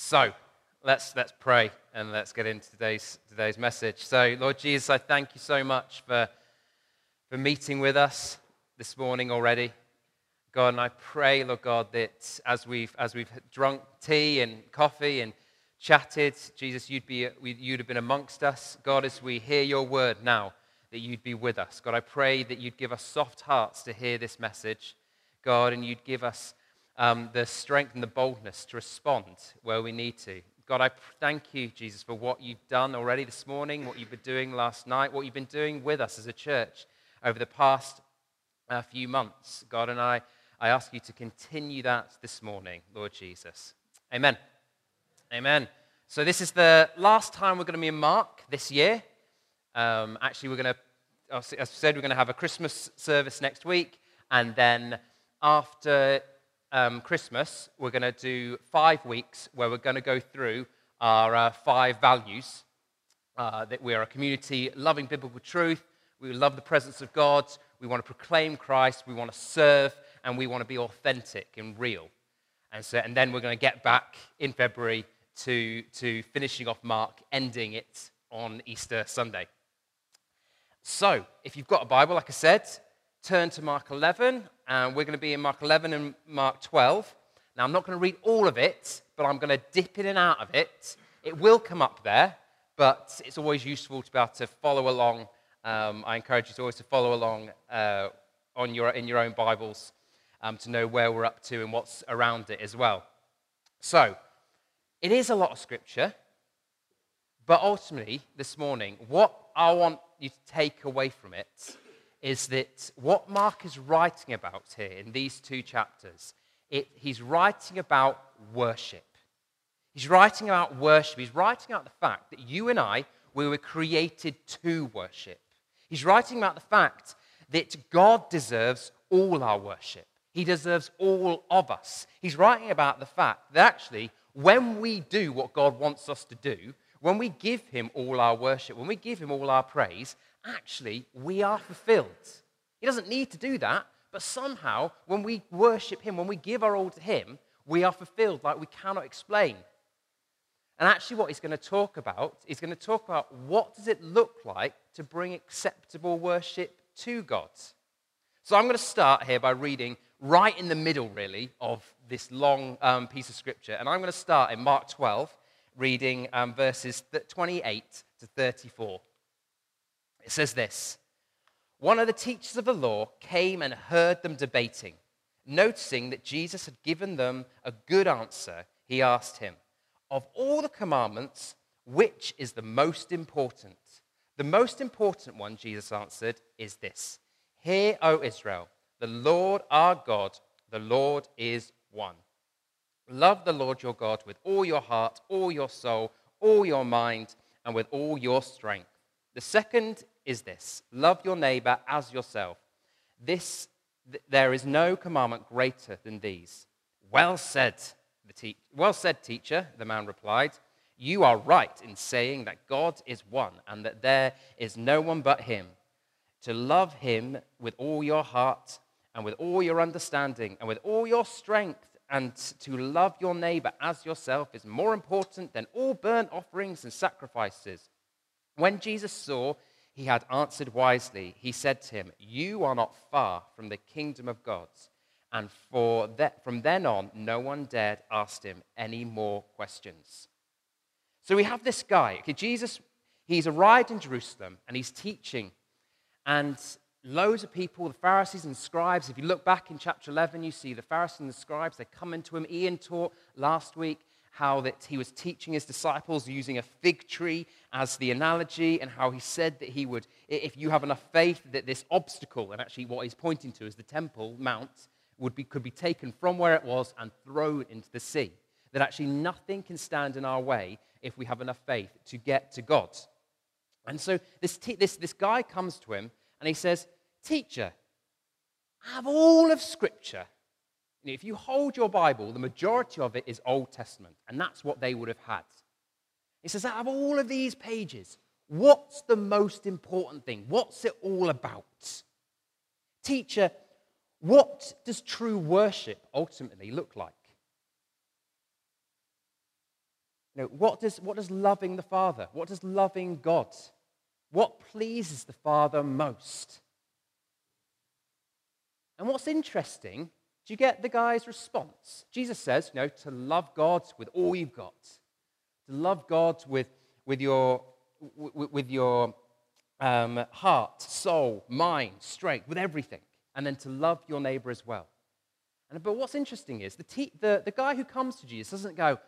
So let's, let's pray and let's get into today's, today's message. So, Lord Jesus, I thank you so much for, for meeting with us this morning already. God, and I pray, Lord God, that as we've, as we've drunk tea and coffee and chatted, Jesus, you'd, be, you'd have been amongst us. God, as we hear your word now, that you'd be with us. God, I pray that you'd give us soft hearts to hear this message, God, and you'd give us um, the strength and the boldness to respond where we need to. God, I thank you, Jesus, for what you've done already this morning, what you've been doing last night, what you've been doing with us as a church over the past uh, few months. God, and I, I ask you to continue that this morning, Lord Jesus. Amen. Amen. So, this is the last time we're going to be in Mark this year. Um, actually, we're going to, as I said, we're going to have a Christmas service next week. And then after um, Christmas, we're going to do five weeks where we're going to go through our uh, five values uh, that we are a community loving biblical truth, we love the presence of God, we want to proclaim Christ, we want to serve, and we want to be authentic and real. And, so, and then we're going to get back in February to, to finishing off Mark, ending it on Easter Sunday. So, if you've got a Bible, like I said, turn to Mark 11, and we're going to be in Mark 11 and Mark 12. Now, I'm not going to read all of it, but I'm going to dip in and out of it. It will come up there, but it's always useful to be able to follow along. Um, I encourage you to always to follow along uh, on your, in your own Bibles um, to know where we're up to and what's around it as well. So, it is a lot of scripture, but ultimately, this morning, what I want you to take away from it is that what Mark is writing about here in these two chapters, it, he's writing about worship. He's writing about worship. He's writing about the fact that you and I, we were created to worship. He's writing about the fact that God deserves all our worship. He deserves all of us. He's writing about the fact that actually, when we do what God wants us to do, when we give Him all our worship, when we give Him all our praise, actually, we are fulfilled. He doesn't need to do that, but somehow, when we worship Him, when we give our all to Him, we are fulfilled like we cannot explain. And actually, what he's going to talk about, he's going to talk about what does it look like to bring acceptable worship to God. So I'm going to start here by reading right in the middle, really, of this long um, piece of scripture. And I'm going to start in Mark 12, reading um, verses 28 to 34. It says this One of the teachers of the law came and heard them debating. Noticing that Jesus had given them a good answer, he asked him, Of all the commandments, which is the most important? The most important one, Jesus answered, is this Hear, O Israel, the Lord our God, the Lord is one. Love the Lord your God with all your heart, all your soul, all your mind, and with all your strength. The second is this love your neighbor as yourself. This, th- there is no commandment greater than these. Well said, the te- well said, teacher, the man replied. You are right in saying that God is one and that there is no one but him. To love him with all your heart and with all your understanding and with all your strength and to love your neighbor as yourself is more important than all burnt offerings and sacrifices. When Jesus saw he had answered wisely, he said to him, You are not far from the kingdom of God. And for that, from then on, no one dared ask him any more questions. So we have this guy. Okay, Jesus, he's arrived in Jerusalem and he's teaching. And loads of people, the Pharisees and scribes, if you look back in chapter 11, you see the Pharisees and the scribes, they come into him. Ian taught last week how that he was teaching his disciples using a fig tree as the analogy, and how he said that he would, if you have enough faith, that this obstacle, and actually what he's pointing to is the Temple Mount, would be, could be taken from where it was and thrown into the sea. That actually nothing can stand in our way if we have enough faith to get to God. And so this, te- this, this guy comes to him and he says, Teacher, I have all of Scripture if you hold your Bible, the majority of it is Old Testament, and that's what they would have had. It says, out of all of these pages, what's the most important thing? What's it all about? Teacher, what does true worship ultimately look like? You know, what does, what does loving the Father, what does loving God, what pleases the Father most? And what's interesting, do you get the guy's response? Jesus says, you know, to love God with all you've got, to love God with, with your, with, with your um, heart, soul, mind, strength, with everything, and then to love your neighbor as well. And, but what's interesting is the, te- the, the guy who comes to Jesus doesn't go,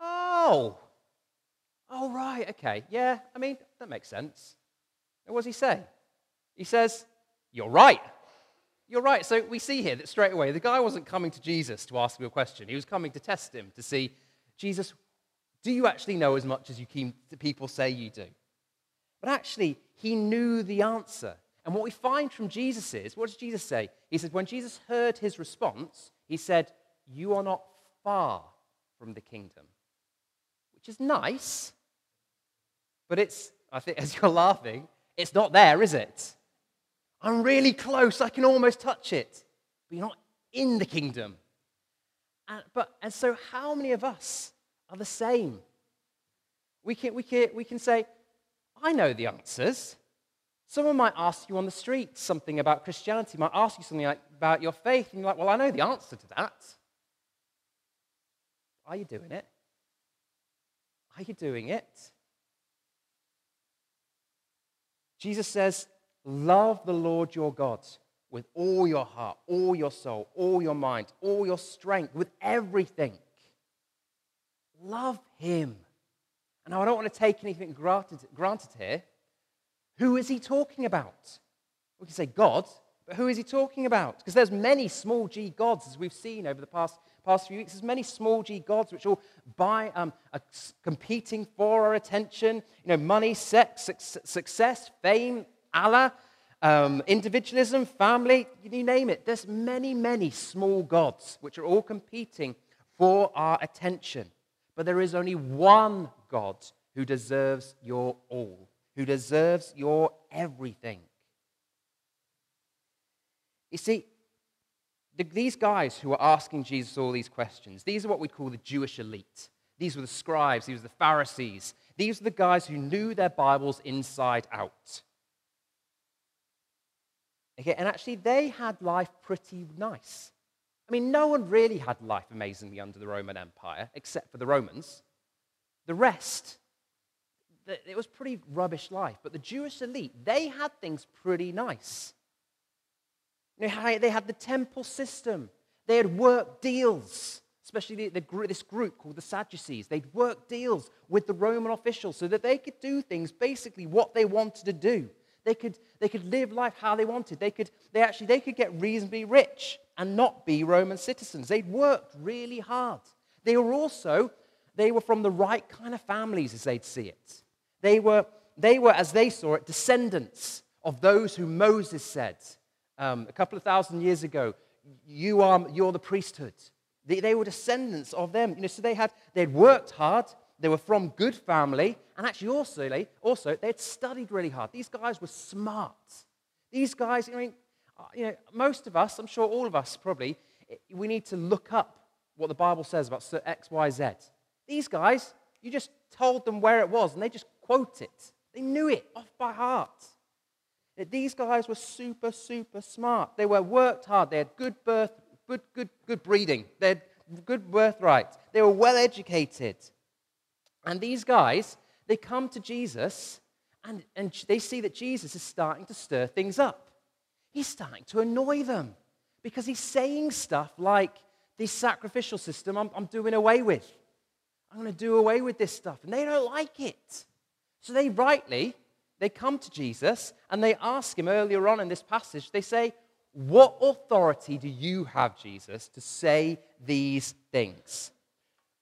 oh, oh, right, okay, yeah, I mean, that makes sense. And what does he say? He says, you're right. You're right. So we see here that straight away, the guy wasn't coming to Jesus to ask him a question. He was coming to test him to see, Jesus, do you actually know as much as you people say you do? But actually, he knew the answer. And what we find from Jesus is, what does Jesus say? He said, when Jesus heard his response, he said, You are not far from the kingdom. Which is nice, but it's, I think, as you're laughing, it's not there, is it? I'm really close, I can almost touch it, but you're not in the kingdom. And, but, and so, how many of us are the same? We can, we, can, we can say, I know the answers. Someone might ask you on the street something about Christianity, might ask you something like, about your faith, and you're like, well, I know the answer to that. Are you doing it? Are you doing it? Jesus says, Love the Lord your God with all your heart, all your soul, all your mind, all your strength, with everything. Love him. And I don't want to take anything granted, granted here. Who is he talking about? We can say God, but who is he talking about? Because there's many small g gods, as we've seen over the past, past few weeks. There's many small g gods which all by, um, are competing for our attention. You know, money, sex, success, fame, Allah, um, individualism, family, you name it. There's many, many small gods which are all competing for our attention. But there is only one God who deserves your all who deserves your everything. You see, the, these guys who are asking Jesus all these questions, these are what we call the Jewish elite. These were the scribes, these were the Pharisees. These were the guys who knew their Bibles inside out. Okay, and actually, they had life pretty nice. I mean, no one really had life amazingly under the Roman Empire, except for the Romans. The rest it was pretty rubbish life. But the Jewish elite, they had things pretty nice. You know, they had the temple system. They had work deals, especially the, the, this group called the Sadducees. They'd work deals with the Roman officials so that they could do things basically what they wanted to do. They could, they could live life how they wanted. They could, they actually they could get reasonably rich and not be Roman citizens. They'd worked really hard. They were also, they were from the right kind of families as they'd see it. They were, they were, as they saw it, descendants of those who Moses said um, a couple of thousand years ago, you are, you're the priesthood. They, they were descendants of them. You know, so they had, they'd worked hard, they were from good family, and actually also, also they'd studied really hard. These guys were smart. These guys, I mean, uh, you know, most of us, I'm sure all of us probably, we need to look up what the Bible says about X, Y, Z. These guys, you just told them where it was, and they just quote it. They knew it off by heart. These guys were super, super smart. They were worked hard. They had good birth, good, good, good breeding. They had good birthright. They were well educated. And these guys, they come to Jesus and, and they see that Jesus is starting to stir things up. He's starting to annoy them because he's saying stuff like, this sacrificial system I'm, I'm doing away with. I'm going to do away with this stuff. And they don't like it. So they rightly, they come to Jesus and they ask him earlier on in this passage, they say, What authority do you have, Jesus, to say these things?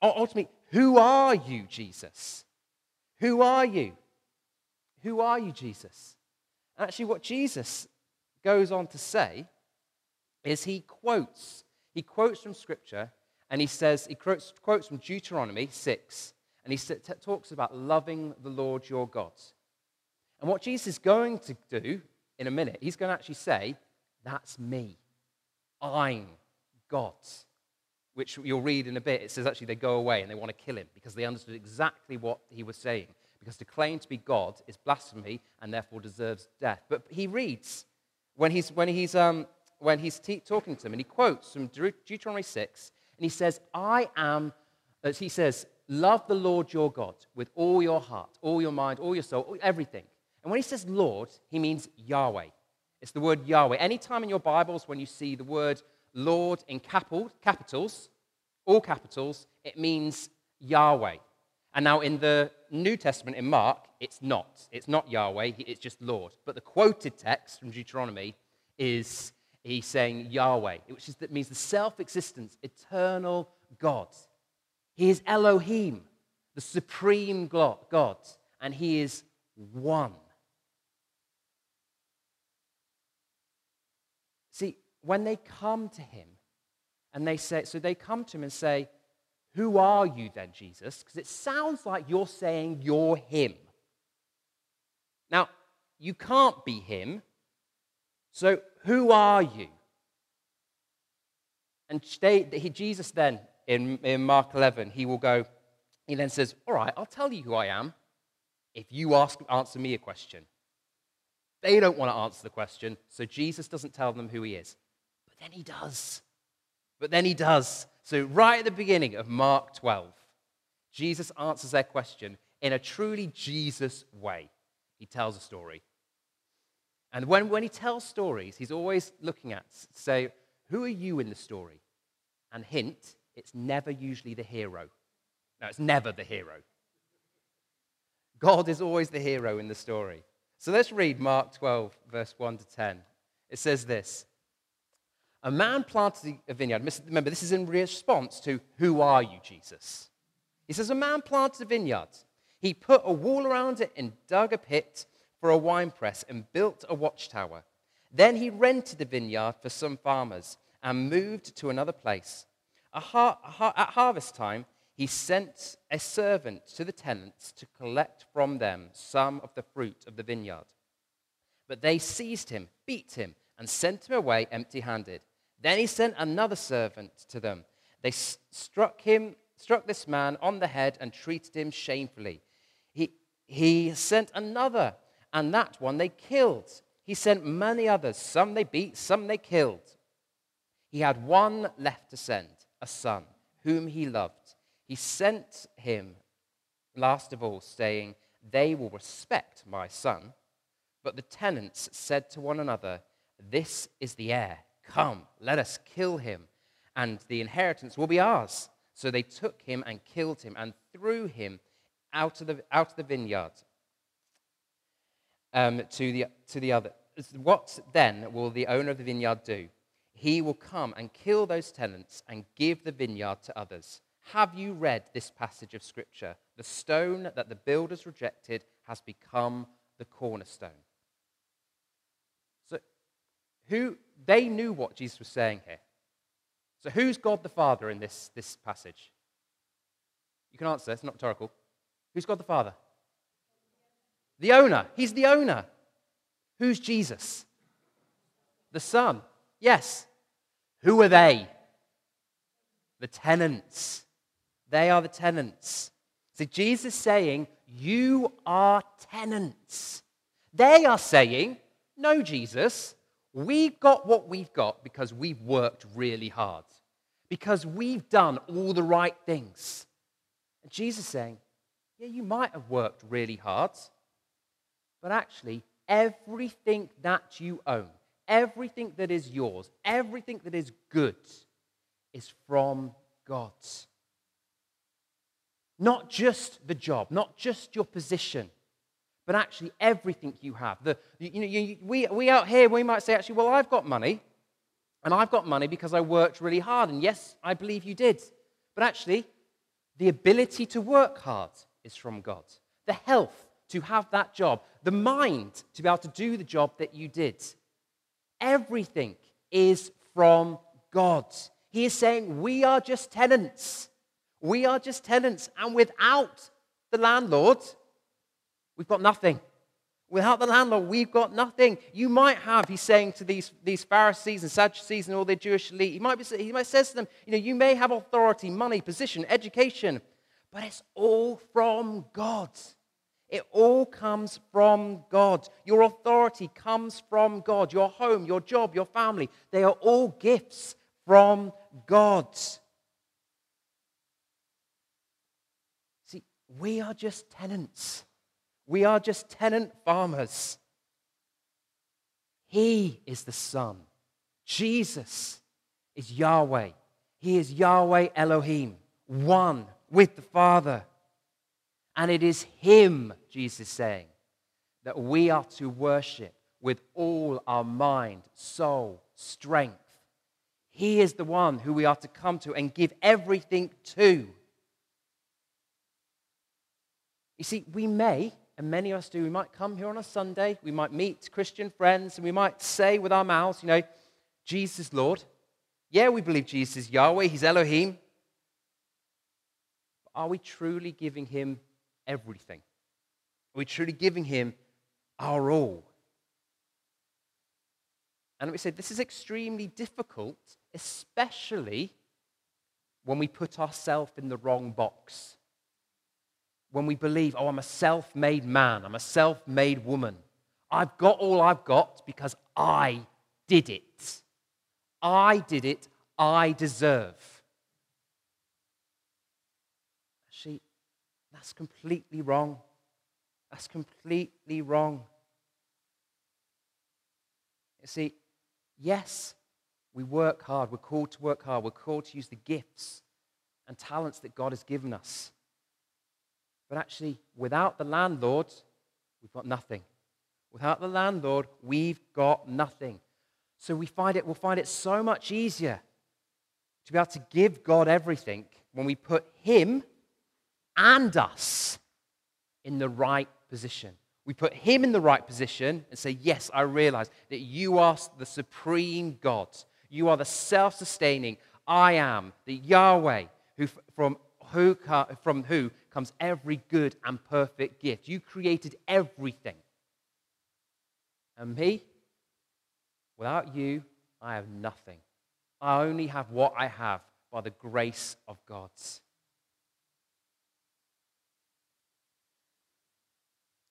Ultimately, who are you, Jesus? Who are you? Who are you, Jesus? Actually, what Jesus goes on to say is he quotes, he quotes from Scripture and he says, he quotes, quotes from Deuteronomy 6, and he talks about loving the Lord your God. And what Jesus is going to do in a minute, he's going to actually say, That's me. I'm God. Which you'll read in a bit, it says actually they go away and they want to kill him because they understood exactly what he was saying. Because to claim to be God is blasphemy and therefore deserves death. But he reads when he's, when he's, um, when he's te- talking to them and he quotes from Deuteronomy 6 and he says, I am, as he says, love the Lord your God with all your heart, all your mind, all your soul, everything. And when he says Lord, he means Yahweh. It's the word Yahweh. Anytime in your Bibles when you see the word Lord in capital, capitals, all capitals, it means Yahweh. And now in the New Testament in Mark, it's not. It's not Yahweh, it's just Lord. But the quoted text from Deuteronomy is he's saying Yahweh, which is, that means the self existence, eternal God. He is Elohim, the supreme God, and he is one. See, when they come to him and they say, so they come to him and say, Who are you then, Jesus? Because it sounds like you're saying you're him. Now, you can't be him. So who are you? And they, he, Jesus then, in, in Mark 11, he will go, he then says, All right, I'll tell you who I am if you ask, answer me a question. They don't want to answer the question, so Jesus doesn't tell them who he is. But then he does. But then he does. So, right at the beginning of Mark 12, Jesus answers their question in a truly Jesus way. He tells a story. And when, when he tells stories, he's always looking at, say, who are you in the story? And hint, it's never usually the hero. No, it's never the hero. God is always the hero in the story. So let's read Mark 12, verse 1 to 10. It says this A man planted a vineyard. Remember, this is in response to, Who are you, Jesus? He says, A man planted a vineyard. He put a wall around it and dug a pit for a winepress and built a watchtower. Then he rented the vineyard for some farmers and moved to another place. At harvest time, he sent a servant to the tenants to collect from them some of the fruit of the vineyard. But they seized him, beat him, and sent him away empty handed. Then he sent another servant to them. They struck him, struck this man on the head and treated him shamefully. He, he sent another, and that one they killed. He sent many others. Some they beat, some they killed. He had one left to send, a son, whom he loved. He sent him last of all, saying, They will respect my son. But the tenants said to one another, This is the heir. Come, let us kill him, and the inheritance will be ours. So they took him and killed him and threw him out of the, out of the vineyard um, to, the, to the other. What then will the owner of the vineyard do? He will come and kill those tenants and give the vineyard to others. Have you read this passage of Scripture? The stone that the builders rejected has become the cornerstone. Who they knew what Jesus was saying here. So, who's God the Father in this, this passage? You can answer, it's not rhetorical. Who's God the Father? The owner. He's the owner. Who's Jesus? The Son. Yes. Who are they? The tenants. They are the tenants. So Jesus saying, You are tenants. They are saying, No, Jesus, we've got what we've got because we've worked really hard, because we've done all the right things. And Jesus saying, Yeah, you might have worked really hard, but actually, everything that you own, everything that is yours, everything that is good is from God. Not just the job, not just your position, but actually everything you have. The, you know, you, we, we out here, we might say, actually, well, I've got money, and I've got money because I worked really hard. And yes, I believe you did. But actually, the ability to work hard is from God. The health to have that job, the mind to be able to do the job that you did. Everything is from God. He is saying, We are just tenants. We are just tenants, and without the landlord, we've got nothing. Without the landlord, we've got nothing. You might have, he's saying to these, these Pharisees and Sadducees and all their Jewish elite, he might, be, he might say to them, you know, you may have authority, money, position, education, but it's all from God. It all comes from God. Your authority comes from God. Your home, your job, your family, they are all gifts from God. See, we are just tenants. We are just tenant farmers. He is the Son. Jesus is Yahweh. He is Yahweh Elohim, one with the Father. And it is Him, Jesus is saying, that we are to worship with all our mind, soul, strength. He is the one who we are to come to and give everything to. You see, we may and many of us do. We might come here on a Sunday, we might meet Christian friends, and we might say with our mouths, you know, Jesus Lord. Yeah, we believe Jesus is Yahweh, He's Elohim. But are we truly giving Him everything? Are we truly giving Him our all? And we say this is extremely difficult, especially when we put ourselves in the wrong box when we believe, oh, I'm a self made man, I'm a self made woman. I've got all I've got because I did it. I did it. I deserve. Actually, that's completely wrong. That's completely wrong. You see, yes, we work hard. We're called to work hard. We're called to use the gifts and talents that God has given us. But actually, without the landlord, we've got nothing. Without the landlord, we've got nothing. So we find it, we'll find it so much easier to be able to give God everything when we put Him and us in the right position. We put Him in the right position and say, Yes, I realize that you are the supreme God. You are the self sustaining I am, the Yahweh, who from who, uh, from who comes every good and perfect gift. You created everything. And me, without you, I have nothing. I only have what I have by the grace of God.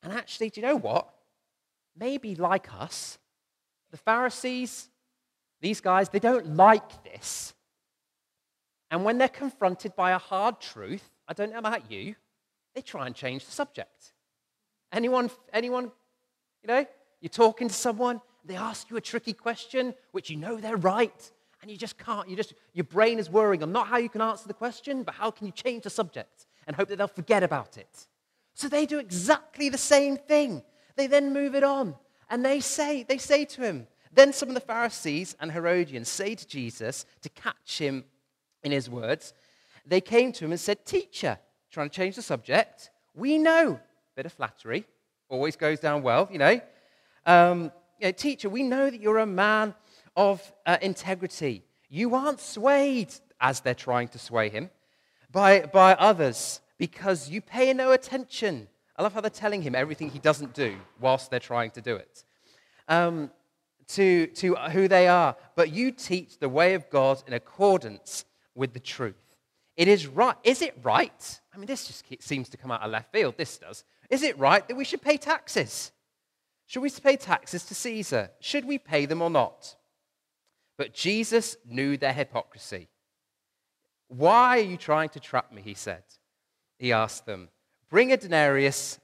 And actually, do you know what? Maybe like us, the Pharisees, these guys, they don't like this. And when they're confronted by a hard truth, I don't know about you, they try and change the subject. Anyone, anyone, you know, you're talking to someone, they ask you a tricky question, which you know they're right, and you just can't, you just, your brain is worrying on not how you can answer the question, but how can you change the subject and hope that they'll forget about it. So they do exactly the same thing. They then move it on, and they say, they say to him, then some of the Pharisees and Herodians say to Jesus to catch him in his words, they came to him and said, Teacher, trying to change the subject, we know, bit of flattery, always goes down well, you know. Um, you know teacher, we know that you're a man of uh, integrity. You aren't swayed, as they're trying to sway him, by, by others because you pay no attention. I love how they're telling him everything he doesn't do whilst they're trying to do it. Um, to, to who they are, but you teach the way of God in accordance with the truth. It is right. Is it right? I mean, this just seems to come out of left field. This does. Is it right that we should pay taxes? Should we pay taxes to Caesar? Should we pay them or not? But Jesus knew their hypocrisy. Why are you trying to trap me? He said. He asked them, Bring a denarius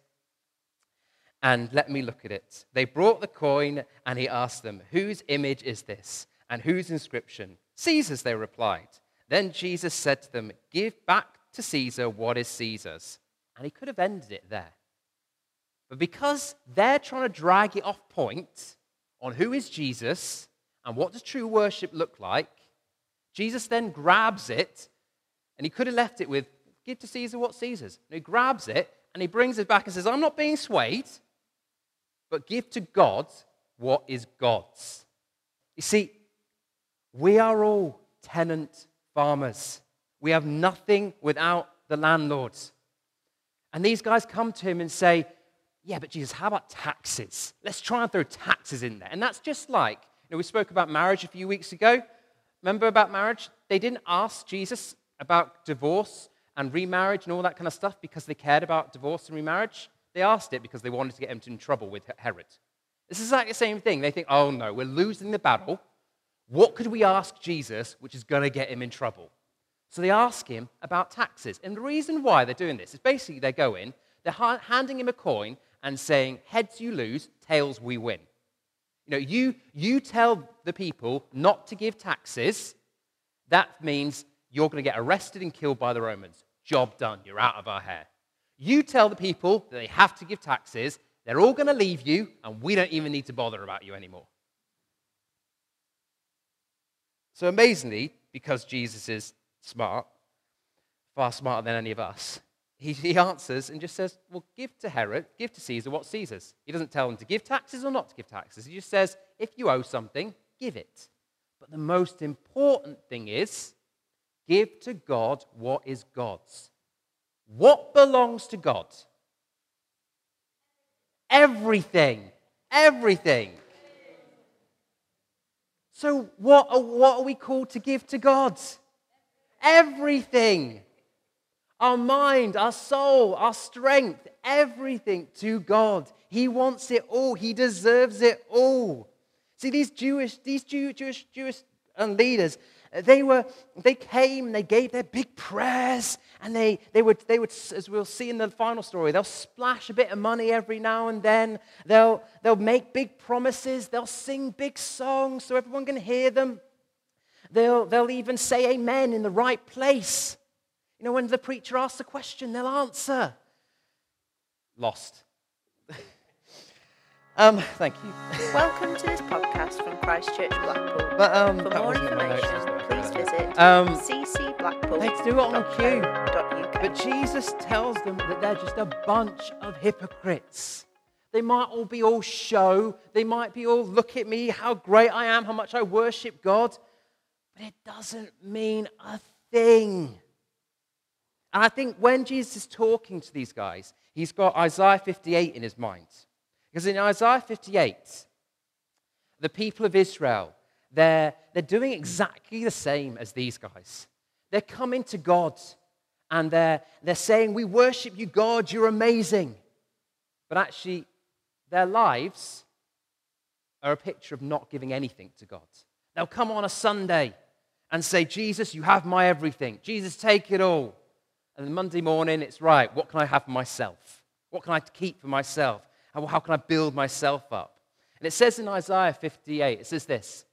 and let me look at it. They brought the coin, and he asked them, Whose image is this? And whose inscription? Caesar's, they replied. Then Jesus said to them, Give back to Caesar what is Caesar's. And he could have ended it there. But because they're trying to drag it off point on who is Jesus and what does true worship look like, Jesus then grabs it and he could have left it with, Give to Caesar what Caesar's. And he grabs it and he brings it back and says, I'm not being swayed, but give to God what is God's. You see, we are all tenant farmers. We have nothing without the landlords. And these guys come to him and say, yeah, but Jesus, how about taxes? Let's try and throw taxes in there. And that's just like, you know, we spoke about marriage a few weeks ago. Remember about marriage? They didn't ask Jesus about divorce and remarriage and all that kind of stuff because they cared about divorce and remarriage. They asked it because they wanted to get him in trouble with Herod. This is like the same thing. They think, oh no, we're losing the battle. What could we ask Jesus which is going to get him in trouble? So they ask him about taxes. And the reason why they're doing this is basically they're going, they're handing him a coin and saying, heads you lose, tails we win. You know, you, you tell the people not to give taxes, that means you're going to get arrested and killed by the Romans. Job done. You're out of our hair. You tell the people that they have to give taxes, they're all going to leave you, and we don't even need to bother about you anymore. So, amazingly, because Jesus is smart, far smarter than any of us, he, he answers and just says, Well, give to Herod, give to Caesar what Caesar's. He doesn't tell them to give taxes or not to give taxes. He just says, If you owe something, give it. But the most important thing is, give to God what is God's. What belongs to God? Everything. Everything. So, what are, what are we called to give to God? Everything our mind, our soul, our strength, everything to God. He wants it all. He deserves it all. See, these Jewish, these Jew, Jewish, Jewish uh, leaders, they were, they came, they gave their big prayers, and they, they would, they would, as we'll see in the final story, they'll splash a bit of money every now and then. They'll, they'll make big promises. They'll sing big songs so everyone can hear them. They'll, they'll even say amen in the right place. You know, when the preacher asks a question, they'll answer. Lost. um, thank you. Welcome to this podcast from Christchurch Blackpool. But, um, For more information, visit um, ccblackpool. They do it on cue. But Jesus tells them that they're just a bunch of hypocrites. They might all be all show. They might be all, look at me, how great I am, how much I worship God. But it doesn't mean a thing. And I think when Jesus is talking to these guys, he's got Isaiah 58 in his mind. Because in Isaiah 58, the people of Israel, they're, they're doing exactly the same as these guys. They're coming to God and they're, they're saying, We worship you, God, you're amazing. But actually, their lives are a picture of not giving anything to God. They'll come on a Sunday and say, Jesus, you have my everything. Jesus, take it all. And then Monday morning, it's right, what can I have for myself? What can I keep for myself? How, how can I build myself up? And it says in Isaiah 58, it says this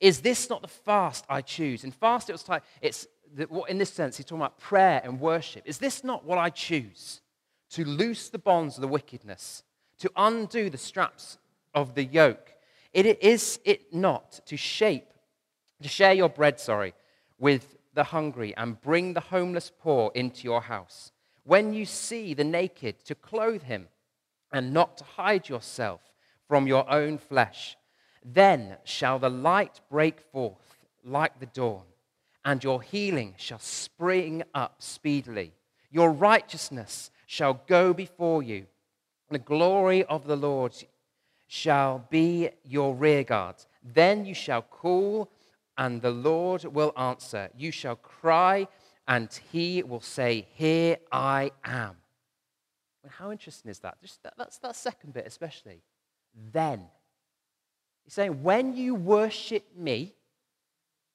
Is this not the fast I choose? In fast, it was like, it's what in this sense, he's talking about prayer and worship. Is this not what I choose? To loose the bonds of the wickedness, to undo the straps of the yoke. It is it not to shape, to share your bread, sorry, with the hungry and bring the homeless poor into your house. When you see the naked, to clothe him and not to hide yourself from your own flesh. Then shall the light break forth like the dawn, and your healing shall spring up speedily. Your righteousness shall go before you. And the glory of the Lord shall be your rearguard. Then you shall call and the Lord will answer. You shall cry, and he will say, Here I am. How interesting is that? Just that, that's that second bit, especially. Then. He's saying, When you worship me,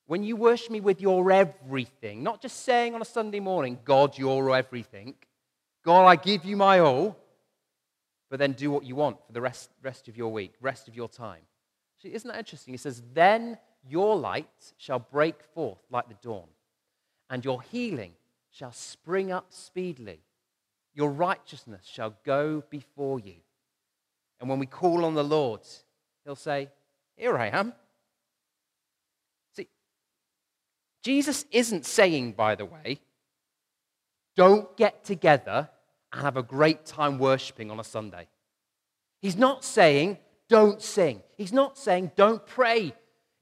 when you worship me with your everything, not just saying on a Sunday morning, God, you're everything, God, I give you my all, but then do what you want for the rest, rest of your week, rest of your time. See, isn't that interesting? He says, Then your light shall break forth like the dawn, and your healing shall spring up speedily. Your righteousness shall go before you. And when we call on the Lord, he'll say, Here I am. See, Jesus isn't saying, by the way, don't get together and have a great time worshiping on a Sunday. He's not saying, don't sing. He's not saying, don't pray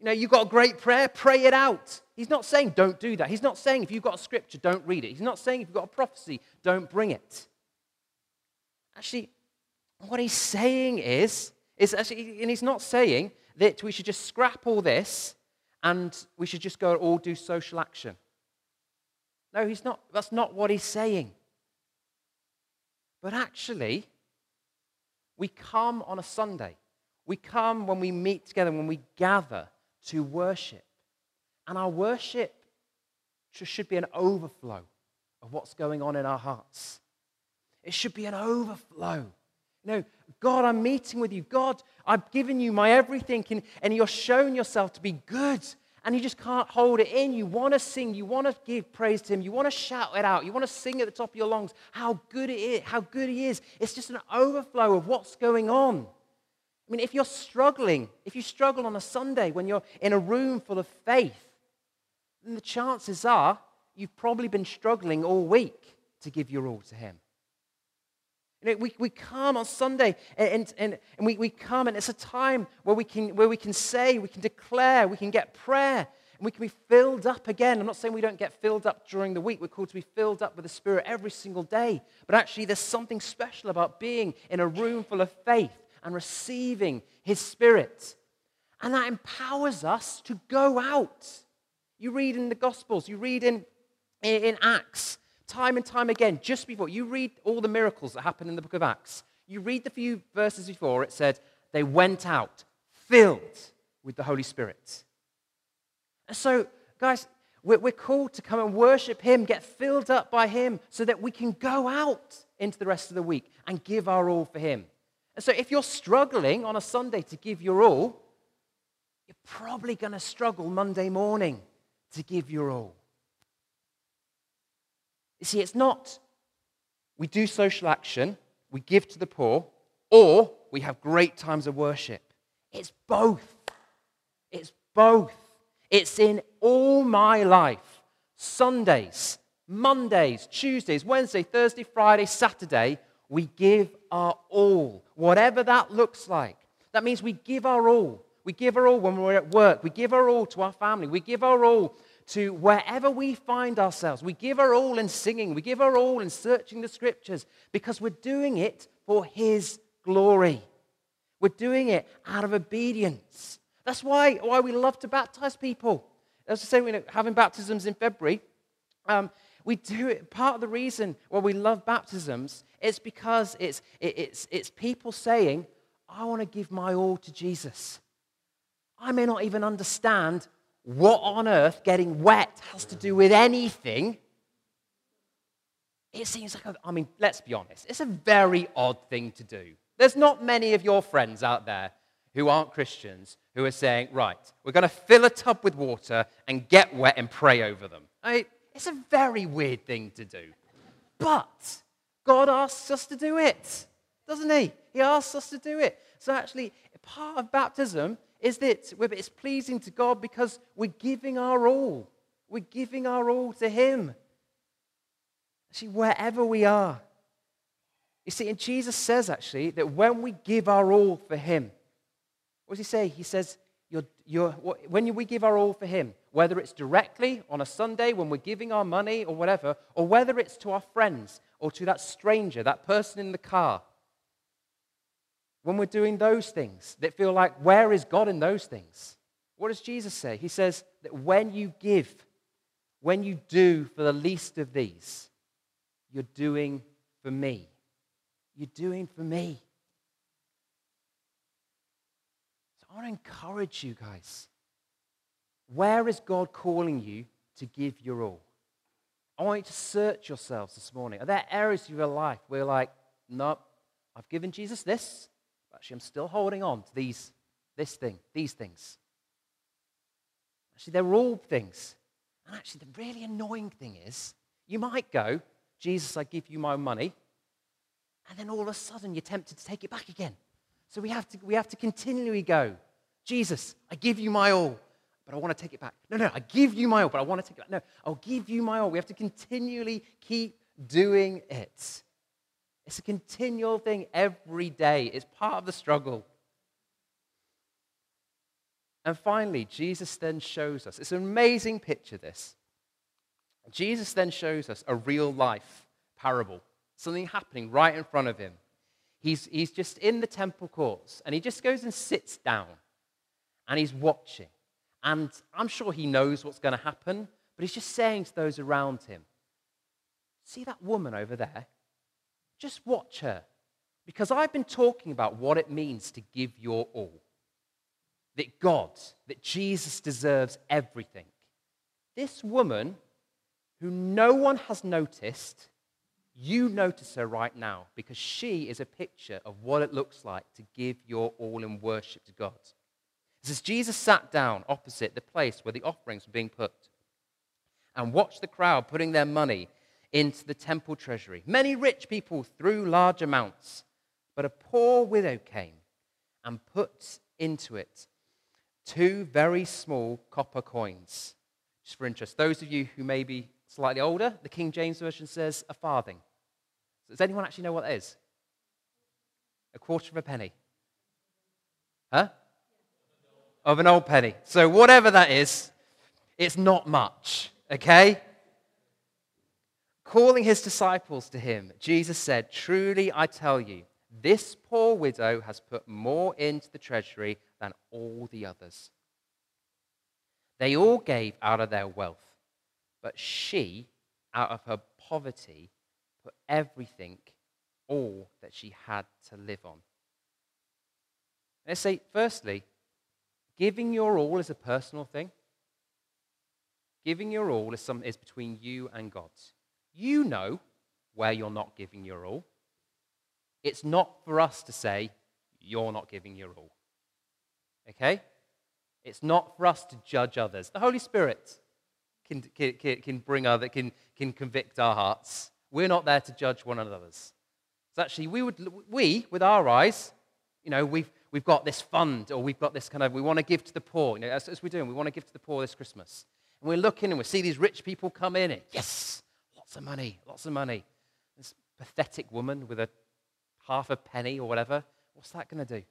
you know, you've got a great prayer, pray it out. He's not saying don't do that. He's not saying if you've got a scripture, don't read it. He's not saying if you've got a prophecy, don't bring it. Actually, What he's saying is, is actually, and he's not saying that we should just scrap all this and we should just go all do social action. No, he's not. That's not what he's saying. But actually, we come on a Sunday. We come when we meet together, when we gather to worship. And our worship should be an overflow of what's going on in our hearts. It should be an overflow. Know, God, I'm meeting with you. God, I've given you my everything, and, and you're showing yourself to be good. And you just can't hold it in. You want to sing. You want to give praise to Him. You want to shout it out. You want to sing at the top of your lungs how good it is, how good He is. It's just an overflow of what's going on. I mean, if you're struggling, if you struggle on a Sunday when you're in a room full of faith, then the chances are you've probably been struggling all week to give your all to Him. We, we come on Sunday and, and, and we, we come, and it's a time where we, can, where we can say, we can declare, we can get prayer, and we can be filled up again. I'm not saying we don't get filled up during the week. We're called to be filled up with the Spirit every single day. But actually, there's something special about being in a room full of faith and receiving His Spirit. And that empowers us to go out. You read in the Gospels, you read in, in Acts, time and time again, just before, you read all the miracles that happen in the book of Acts. You read the few verses before, it said, they went out filled with the Holy Spirit. And so, guys, we're, we're called to come and worship Him, get filled up by Him, so that we can go out into the rest of the week and give our all for Him. And so, if you're struggling on a Sunday to give your all, you're probably going to struggle Monday morning to give your all. You see, it's not we do social action, we give to the poor, or we have great times of worship. It's both. It's both. It's in all my life Sundays, Mondays, Tuesdays, Wednesday, Thursday, Friday, Saturday. We give our all, whatever that looks like. That means we give our all. We give our all when we're at work. We give our all to our family. We give our all to wherever we find ourselves. We give our all in singing, we give our all in searching the scriptures because we're doing it for His glory. We're doing it out of obedience. That's why, why we love to baptize people. As I say, we're having baptisms in February. Um, we do it. Part of the reason why we love baptisms is because it's, it, it's, it's people saying, I want to give my all to Jesus. I may not even understand what on earth getting wet has to do with anything, it seems like, a, I mean, let's be honest, it's a very odd thing to do. There's not many of your friends out there who aren't Christians who are saying, right, we're going to fill a tub with water and get wet and pray over them. I mean, it's a very weird thing to do. But God asks us to do it, doesn't He? He asks us to do it. So, actually, part of baptism is that it's pleasing to God because we're giving our all. We're giving our all to Him. See, wherever we are. You see, and Jesus says actually that when we give our all for Him, what does He say? He says, you're, you're, when we give our all for Him, whether it's directly on a Sunday when we're giving our money or whatever, or whether it's to our friends or to that stranger, that person in the car, when we're doing those things that feel like, where is God in those things? What does Jesus say? He says that when you give, when you do for the least of these, you're doing for me. You're doing for me. So I want to encourage you guys. Where is God calling you to give your all? I want you to search yourselves this morning. Are there areas of your life where you're like, nope, I've given Jesus this, actually, I'm still holding on to these, this thing, these things. Actually, they're all things. And actually, the really annoying thing is, you might go, Jesus, I give you my money. And then all of a sudden, you're tempted to take it back again. So we have to, we have to continually go, Jesus, I give you my all, but I want to take it back. No, no, I give you my all, but I want to take it back. No, I'll give you my all. We have to continually keep doing it. It's a continual thing every day, it's part of the struggle. And finally, Jesus then shows us it's an amazing picture, this. Jesus then shows us a real life parable, something happening right in front of him. He's, he's just in the temple courts and he just goes and sits down and he's watching. And I'm sure he knows what's going to happen, but he's just saying to those around him, See that woman over there? Just watch her. Because I've been talking about what it means to give your all. That God, that Jesus deserves everything. This woman, who no one has noticed, you notice her right now because she is a picture of what it looks like to give your all in worship to God. Says Jesus sat down opposite the place where the offerings were being put and watched the crowd putting their money into the temple treasury. Many rich people threw large amounts, but a poor widow came and put into it two very small copper coins. Just for interest, those of you who may be slightly older, the King James Version says a farthing. Does anyone actually know what that is? A quarter of a penny. Huh? Of an old penny. So, whatever that is, it's not much, okay? Calling his disciples to him, Jesus said, Truly I tell you, this poor widow has put more into the treasury than all the others. They all gave out of their wealth, but she, out of her poverty, put everything, all that she had to live on. Let's say, firstly, giving your all is a personal thing. Giving your all is, some, is between you and God. You know where you're not giving your all. It's not for us to say, you're not giving your all. Okay? It's not for us to judge others. The Holy Spirit can, can, can bring other, can, can convict our hearts. We're not there to judge one another's. So actually, we would, we, with our eyes, you know, we've, we've got this fund or we've got this kind of, we want to give to the poor. You know, as, as we're doing, we want to give to the poor this Christmas. And we're looking and we see these rich people come in and, yes, Lots of money, lots of money. This pathetic woman with a half a penny or whatever, what's that going to do?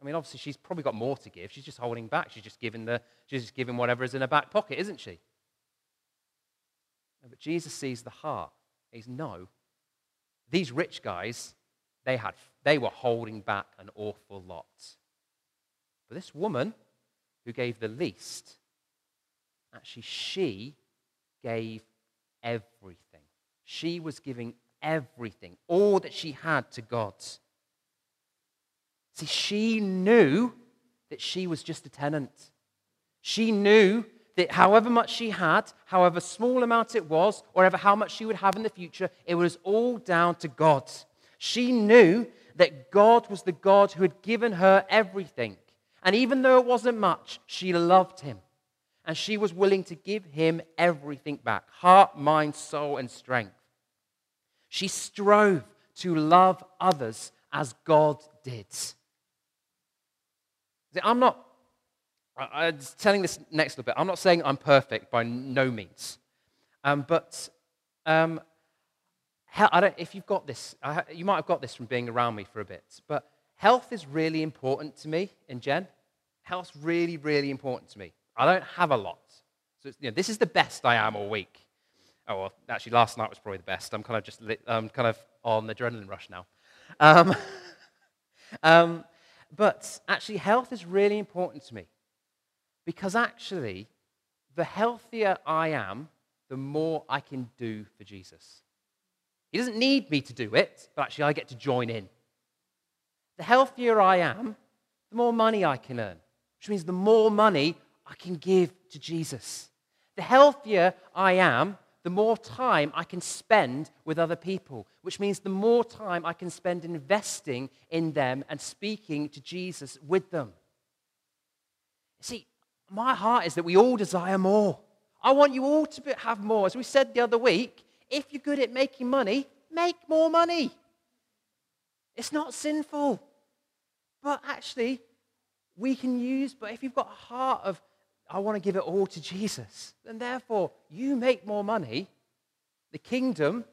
I mean, obviously, she's probably got more to give. She's just holding back. She's just giving, the, she's just giving whatever is in her back pocket, isn't she? But Jesus sees the heart. He's no. These rich guys, they, had, they were holding back an awful lot. But this woman who gave the least, actually, she gave everything. She was giving everything, all that she had to God. See, she knew that she was just a tenant. She knew that however much she had, however small amount it was, or ever how much she would have in the future, it was all down to God. She knew that God was the God who had given her everything. And even though it wasn't much, she loved him and she was willing to give him everything back heart, mind, soul, and strength. She strove to love others as God did. I'm not, I'm telling this next little bit, I'm not saying I'm perfect by no means. Um, but um, if you've got this, you might have got this from being around me for a bit, but health is really important to me and Jen. Health's really, really important to me. I don't have a lot. So you know, this is the best I am all week. Oh, well, actually, last night was probably the best. I'm kind of just lit, kind of on the adrenaline rush now. Um, um, but actually, health is really important to me because actually, the healthier I am, the more I can do for Jesus. He doesn't need me to do it, but actually, I get to join in. The healthier I am, the more money I can earn, which means the more money I can give to Jesus. The healthier I am, the more time I can spend with other people, which means the more time I can spend investing in them and speaking to Jesus with them. See, my heart is that we all desire more. I want you all to have more. As we said the other week, if you're good at making money, make more money. It's not sinful. But actually, we can use, but if you've got a heart of I want to give it all to Jesus. And therefore, you make more money. The kingdom,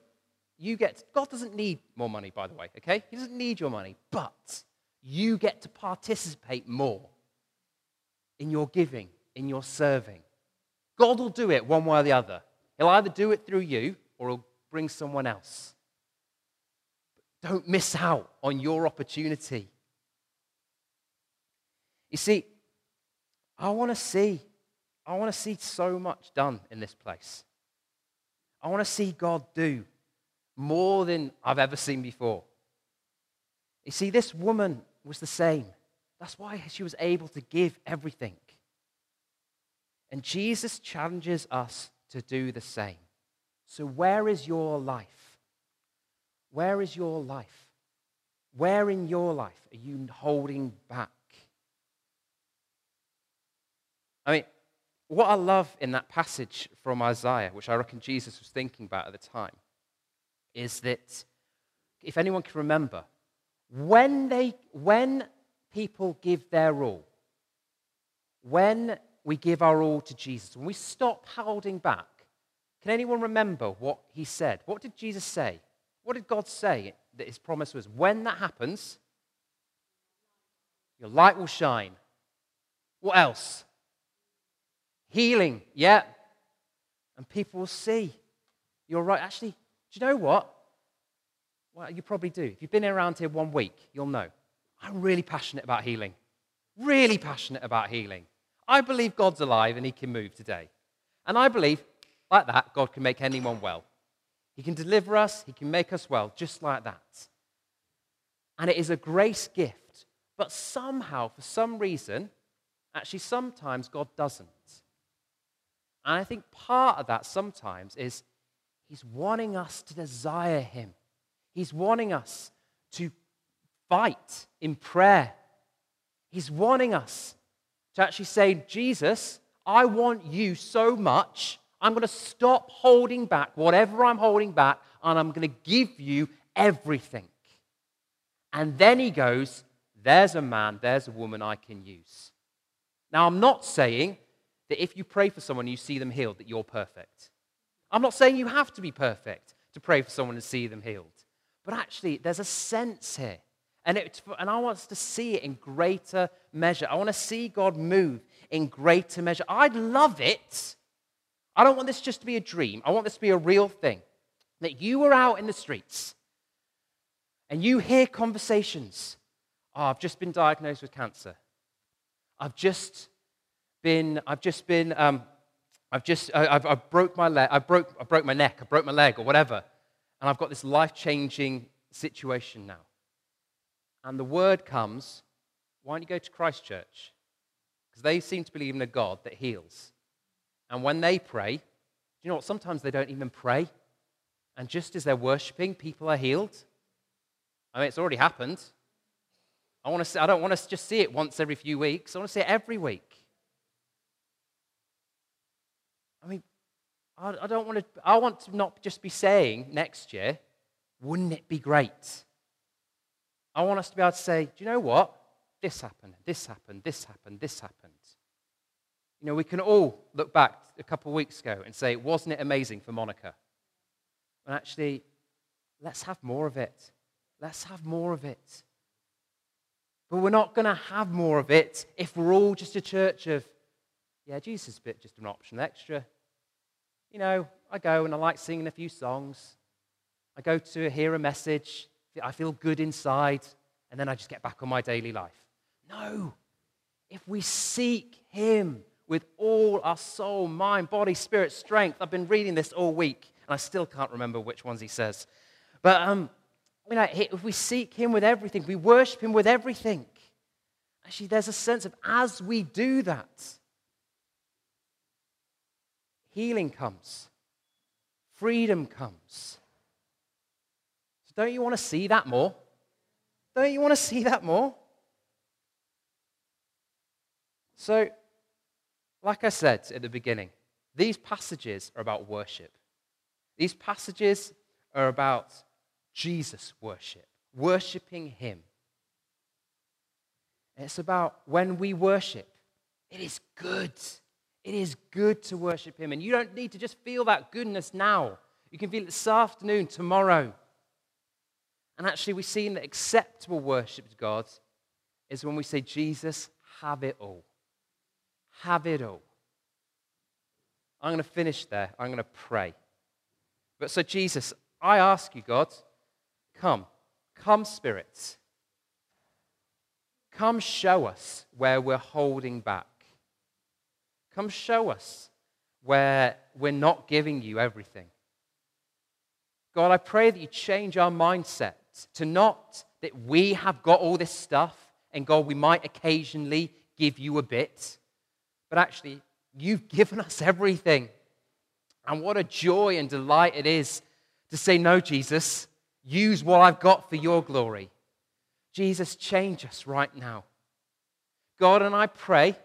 you get, God doesn't need more money, by the way, okay? He doesn't need your money, but you get to participate more in your giving, in your serving. God will do it one way or the other. He'll either do it through you or he'll bring someone else. Don't miss out on your opportunity. You see, I want to see, I want to see so much done in this place. I want to see God do more than I've ever seen before. You see, this woman was the same. That's why she was able to give everything. And Jesus challenges us to do the same. So, where is your life? Where is your life? Where in your life are you holding back? I mean, what I love in that passage from Isaiah, which I reckon Jesus was thinking about at the time, is that if anyone can remember, when, they, when people give their all, when we give our all to Jesus, when we stop holding back, can anyone remember what he said? What did Jesus say? What did God say that his promise was? When that happens, your light will shine. What else? Healing, yeah. And people will see. You're right. Actually, do you know what? Well, you probably do. If you've been around here one week, you'll know. I'm really passionate about healing. Really passionate about healing. I believe God's alive and He can move today. And I believe, like that, God can make anyone well. He can deliver us, He can make us well, just like that. And it is a grace gift. But somehow, for some reason, actually, sometimes God doesn't. And I think part of that sometimes is He's wanting us to desire Him. He's wanting us to fight in prayer. He's wanting us to actually say, Jesus, I want you so much. I'm going to stop holding back whatever I'm holding back, and I'm going to give you everything. And then he goes, There's a man, there's a woman I can use. Now, I'm not saying that if you pray for someone and you see them healed, that you're perfect. I'm not saying you have to be perfect to pray for someone and see them healed. But actually, there's a sense here. And, it, and I want us to see it in greater measure. I want to see God move in greater measure. I'd love it. I don't want this just to be a dream. I want this to be a real thing. That you are out in the streets and you hear conversations. Oh, I've just been diagnosed with cancer. I've just been, I've just been, um, I've just, I, I've, I've broke my leg, I broke, I broke my neck, I broke my leg, or whatever, and I've got this life-changing situation now. And the word comes, why don't you go to Christchurch? Because they seem to believe in a God that heals. And when they pray, do you know what? Sometimes they don't even pray. And just as they're worshiping, people are healed. I mean, it's already happened. I, want to see, I don't want to just see it once every few weeks. I want to see it every week. I mean, I, I don't want to, I want to not just be saying next year, wouldn't it be great? I want us to be able to say, do you know what? This happened, this happened, this happened, this happened. You know, we can all look back a couple of weeks ago and say, wasn't it amazing for Monica? And actually, let's have more of it. Let's have more of it. But we're not going to have more of it if we're all just a church of, yeah, Jesus is just an optional extra you know, I go and I like singing a few songs. I go to hear a message. I feel good inside. And then I just get back on my daily life. No. If we seek Him with all our soul, mind, body, spirit, strength, I've been reading this all week and I still can't remember which ones He says. But um, you know, if we seek Him with everything, we worship Him with everything. Actually, there's a sense of as we do that, healing comes, freedom comes. So don't you want to see that more? Don't you want to see that more? So, like I said at the beginning, these passages are about worship. These passages are about Jesus worship, worshiping Him. It's about when we worship, it is good. It is good to worship Him. And you don't need to just feel that goodness now. You can feel it this afternoon, tomorrow. And actually, we see that acceptable worship to God is when we say, Jesus, have it all. Have it all. I'm going to finish there. I'm going to pray. But so, Jesus, I ask you, God, come. Come, Spirit. Come show us where we're holding back. Come show us where we're not giving you everything. God, I pray that you change our mindset to not that we have got all this stuff and God, we might occasionally give you a bit, but actually, you've given us everything. And what a joy and delight it is to say, No, Jesus, use what I've got for your glory. Jesus, change us right now. God, and I pray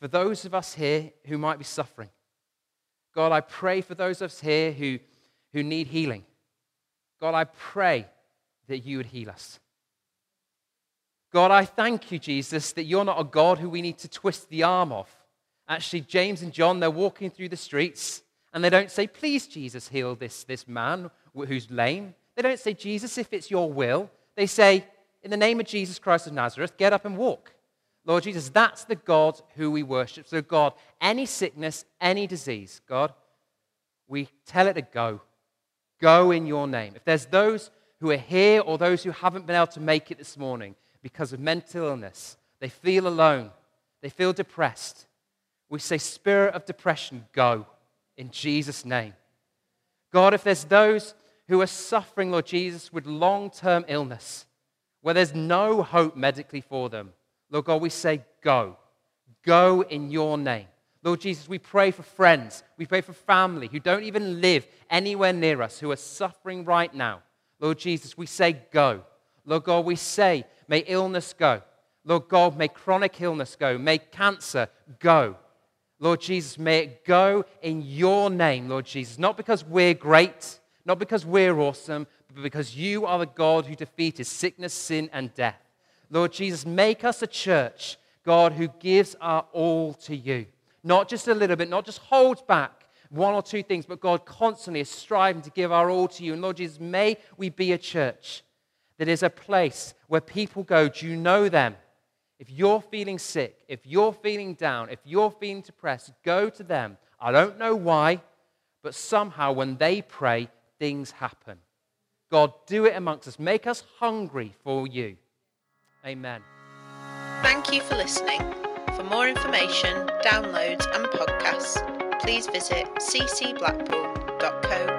for those of us here who might be suffering. God, I pray for those of us here who, who need healing. God, I pray that you would heal us. God, I thank you, Jesus, that you're not a God who we need to twist the arm of. Actually, James and John, they're walking through the streets and they don't say, Please, Jesus, heal this, this man who's lame. They don't say, Jesus, if it's your will. They say, In the name of Jesus Christ of Nazareth, get up and walk. Lord Jesus, that's the God who we worship. So, God, any sickness, any disease, God, we tell it to go. Go in your name. If there's those who are here or those who haven't been able to make it this morning because of mental illness, they feel alone, they feel depressed, we say, Spirit of depression, go in Jesus' name. God, if there's those who are suffering, Lord Jesus, with long term illness, where there's no hope medically for them, Lord God, we say, go. Go in your name. Lord Jesus, we pray for friends, we pray for family who don't even live anywhere near us, who are suffering right now. Lord Jesus, we say, go. Lord God, we say, may illness go. Lord God, may chronic illness go. May cancer go. Lord Jesus, may it go in your name, Lord Jesus. Not because we're great, not because we're awesome, but because you are the God who defeated sickness, sin, and death. Lord Jesus, make us a church, God, who gives our all to you. Not just a little bit, not just holds back one or two things, but God constantly is striving to give our all to you. And Lord Jesus, may we be a church that is a place where people go, Do you know them? If you're feeling sick, if you're feeling down, if you're feeling depressed, go to them. I don't know why, but somehow when they pray, things happen. God, do it amongst us. Make us hungry for you. Amen. Thank you for listening. For more information, downloads, and podcasts, please visit ccblackpool.co.uk.